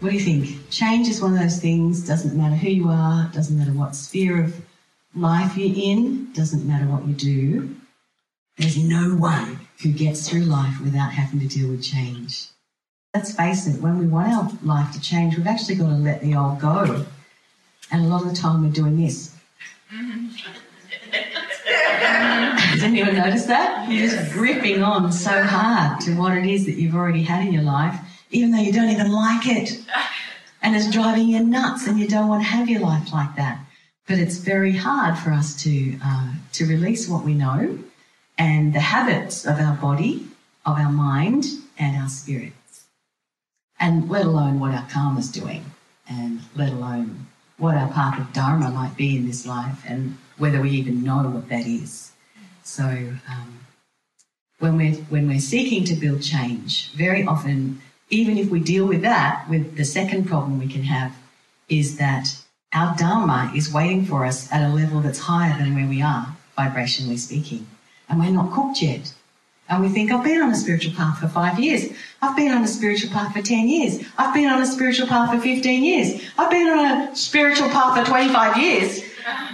What do you think? Change is one of those things, doesn't matter who you are, doesn't matter what sphere of life you're in, doesn't matter what you do. There's no one who gets through life without having to deal with change. Let's face it, when we want our life to change, we've actually got to let the old go. And a lot of the time we're doing this. Has anyone noticed that? You're just gripping on so hard to what it is that you've already had in your life, even though you don't even like it. And it's driving you nuts and you don't want to have your life like that. But it's very hard for us to, uh, to release what we know and the habits of our body, of our mind, and our spirits. And let alone what our karma's doing, and let alone what our path of dharma might be in this life, and whether we even know what that is. So, um, when we're when we're seeking to build change, very often, even if we deal with that, with the second problem we can have is that our dharma is waiting for us at a level that's higher than where we are, vibrationally speaking, and we're not cooked yet. And we think, I've been on a spiritual path for five years. I've been on a spiritual path for 10 years. I've been on a spiritual path for 15 years. I've been on a spiritual path for 25 years.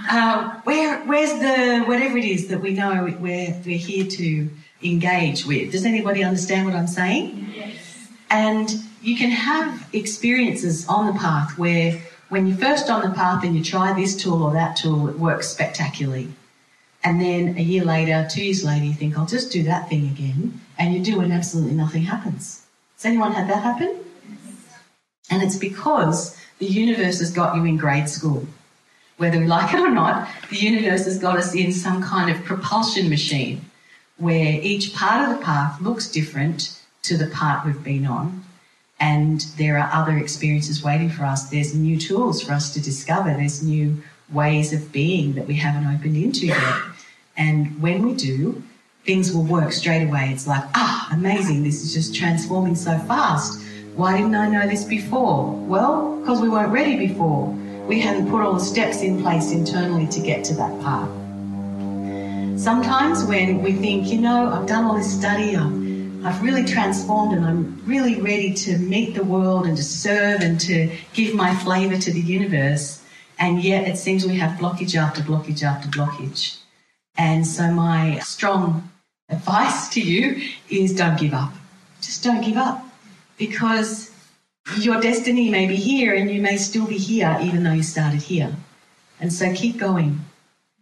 Uh, where, where's the, whatever it is that we know we're, we're here to engage with? Does anybody understand what I'm saying? Yes. And you can have experiences on the path where when you're first on the path and you try this tool or that tool, it works spectacularly. And then a year later, two years later, you think, I'll just do that thing again. And you do, and absolutely nothing happens. Has anyone had that happen? And it's because the universe has got you in grade school. Whether we like it or not, the universe has got us in some kind of propulsion machine where each part of the path looks different to the part we've been on. And there are other experiences waiting for us. There's new tools for us to discover. There's new ways of being that we haven't opened into yet. And when we do, things will work straight away. It's like, ah, amazing, this is just transforming so fast. Why didn't I know this before? Well, because we weren't ready before. We hadn't put all the steps in place internally to get to that part. Sometimes when we think, you know, I've done all this study, I've, I've really transformed and I'm really ready to meet the world and to serve and to give my flavour to the universe, and yet it seems we have blockage after blockage after blockage. And so my strong advice to you is don't give up. Just don't give up because your destiny may be here and you may still be here even though you started here. And so keep going,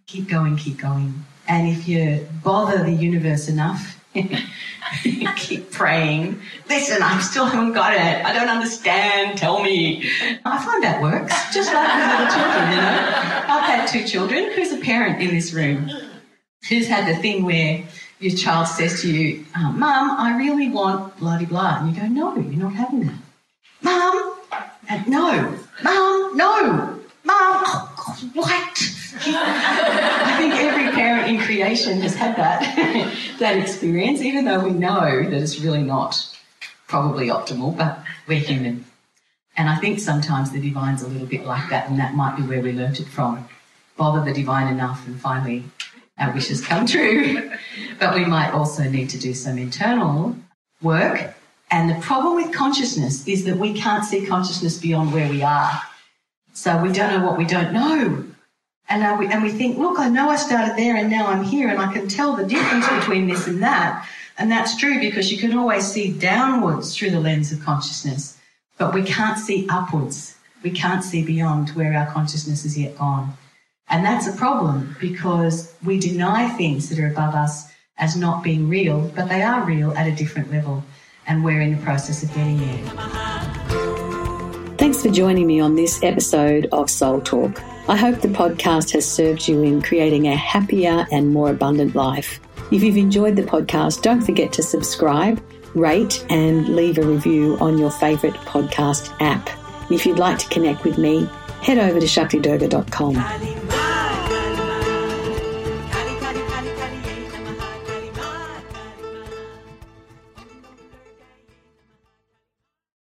keep going, keep going. And if you bother the universe enough, keep praying. Listen, I still haven't got it. I don't understand. Tell me. I find that works, just like with little children, you know. I've had two children. Who's a parent in this room? who's had the thing where your child says to you, oh, Mum, I really want blah blah. And you go, No, you're not having that. Mum, and no. Mum, no. Mum, oh, what? I think every parent in creation has had that, that experience, even though we know that it's really not probably optimal, but we're human. And I think sometimes the divine's a little bit like that, and that might be where we learnt it from. Bother the divine enough, and finally our wishes come true. but we might also need to do some internal work. And the problem with consciousness is that we can't see consciousness beyond where we are. So we don't know what we don't know. And, we, and we think, look, I know I started there and now I'm here and I can tell the difference between this and that. And that's true because you can always see downwards through the lens of consciousness, but we can't see upwards. We can't see beyond where our consciousness has yet gone. And that's a problem because we deny things that are above us as not being real, but they are real at a different level. And we're in the process of getting there. Thanks for joining me on this episode of Soul Talk. I hope the podcast has served you in creating a happier and more abundant life. If you've enjoyed the podcast, don't forget to subscribe, rate, and leave a review on your favourite podcast app. If you'd like to connect with me, head over to shaktidurga.com.